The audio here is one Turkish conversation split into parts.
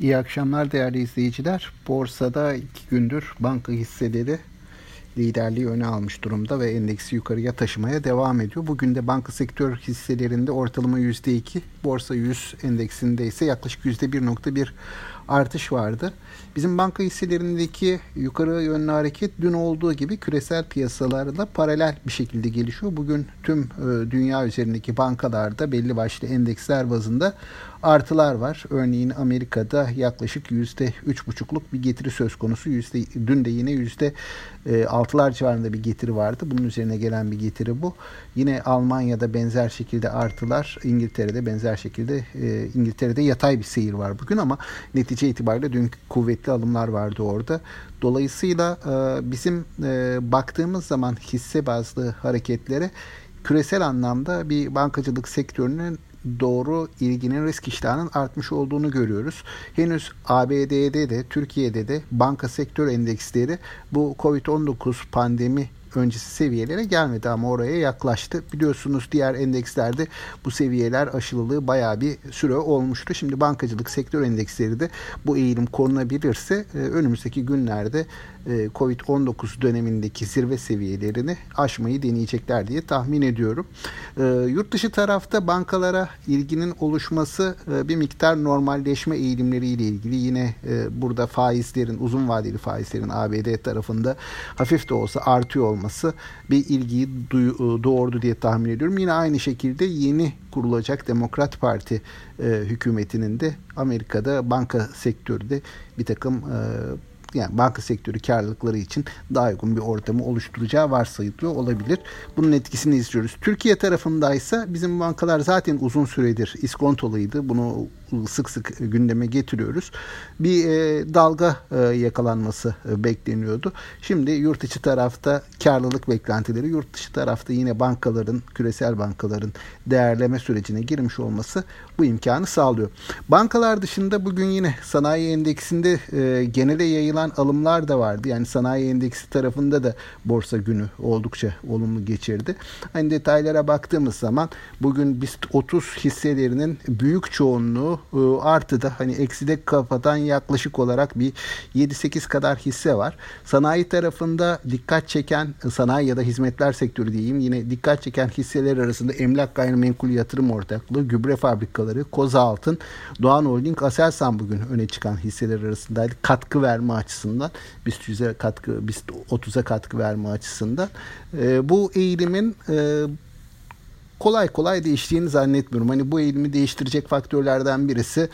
İyi akşamlar değerli izleyiciler. Borsada iki gündür banka hisseleri liderliği öne almış durumda ve endeksi yukarıya taşımaya devam ediyor. Bugün de banka sektör hisselerinde ortalama %2, borsa 100 endeksinde ise yaklaşık %1.1 artış vardı. Bizim banka hisselerindeki yukarı yönlü hareket dün olduğu gibi küresel piyasalarla paralel bir şekilde gelişiyor. Bugün tüm e, dünya üzerindeki bankalarda belli başlı endeksler bazında artılar var. Örneğin Amerika'da yaklaşık %3,5'luk bir getiri söz konusu. Yüzde, dün de yine yüzde e, altılar civarında bir getiri vardı. Bunun üzerine gelen bir getiri bu. Yine Almanya'da benzer şekilde artılar, İngiltere'de benzer şekilde e, İngiltere'de yatay bir seyir var bugün ama netice itibariyle dün kuvvetli alımlar vardı orada. Dolayısıyla e, bizim e, baktığımız zaman hisse bazlı hareketlere küresel anlamda bir bankacılık sektörünün doğru ilginin risk iştahının artmış olduğunu görüyoruz. Henüz ABD'de de Türkiye'de de banka sektör endeksleri bu Covid-19 pandemi öncesi seviyelere gelmedi ama oraya yaklaştı. Biliyorsunuz diğer endekslerde bu seviyeler aşılılığı bayağı bir süre olmuştu. Şimdi bankacılık sektör endeksleri de bu eğilim korunabilirse e, önümüzdeki günlerde Covid-19 dönemindeki zirve seviyelerini aşmayı deneyecekler diye tahmin ediyorum. E, yurt dışı tarafta bankalara ilginin oluşması bir miktar normalleşme eğilimleriyle ilgili yine burada faizlerin uzun vadeli faizlerin ABD tarafında hafif de olsa artıyor olması bir ilgiyi doğurdu diye tahmin ediyorum. Yine aynı şekilde yeni kurulacak Demokrat Parti hükümetinin de Amerika'da banka sektöründe bir takım yani banka sektörü karlılıkları için daha uygun bir ortamı oluşturacağı varsayılıyor olabilir. Bunun etkisini izliyoruz. Türkiye tarafındaysa bizim bankalar zaten uzun süredir iskontoluydu. Bunu sık sık gündeme getiriyoruz. Bir e, dalga e, yakalanması e, bekleniyordu. Şimdi yurt içi tarafta karlılık beklentileri, yurt dışı tarafta yine bankaların, küresel bankaların değerleme sürecine girmiş olması bu imkanı sağlıyor. Bankalar dışında bugün yine sanayi endeksinde e, genele yayılan alımlar da vardı. Yani sanayi endeksi tarafında da borsa günü oldukça olumlu geçirdi. Hani detaylara baktığımız zaman bugün BIST 30 hisselerinin büyük çoğunluğu artıda hani ekside kapatan yaklaşık olarak bir 7-8 kadar hisse var. Sanayi tarafında dikkat çeken sanayi ya da hizmetler sektörü diyeyim yine dikkat çeken hisseler arasında emlak gayrimenkul yatırım ortaklığı, gübre fabrikaları, Koza Altın, Doğan Holding, Aselsan bugün öne çıkan hisseler arasındaydı. Katkı verme açısından BIST 100'e katkı, BIST 30'a katkı verme açısından. E, bu eğilimin e, kolay kolay değiştiğini zannetmiyorum. Hani bu eğilimi değiştirecek faktörlerden birisi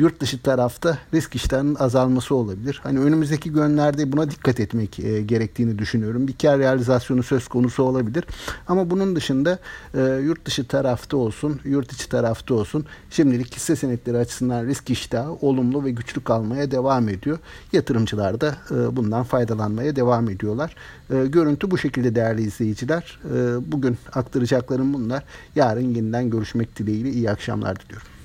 yurt dışı tarafta risk iştahının azalması olabilir. Hani önümüzdeki günlerde buna dikkat etmek e, gerektiğini düşünüyorum. Bir kar realizasyonu söz konusu olabilir. Ama bunun dışında e, yurt dışı tarafta olsun, yurt içi tarafta olsun şimdilik hisse senetleri açısından risk iştahı olumlu ve güçlü kalmaya devam ediyor. Yatırımcılar da e, bundan faydalanmaya devam ediyorlar. E, görüntü bu şekilde değerli izleyiciler. E, bugün aktaracaklarım bunlar. Yarın yeniden görüşmek dileğiyle iyi akşamlar diliyorum.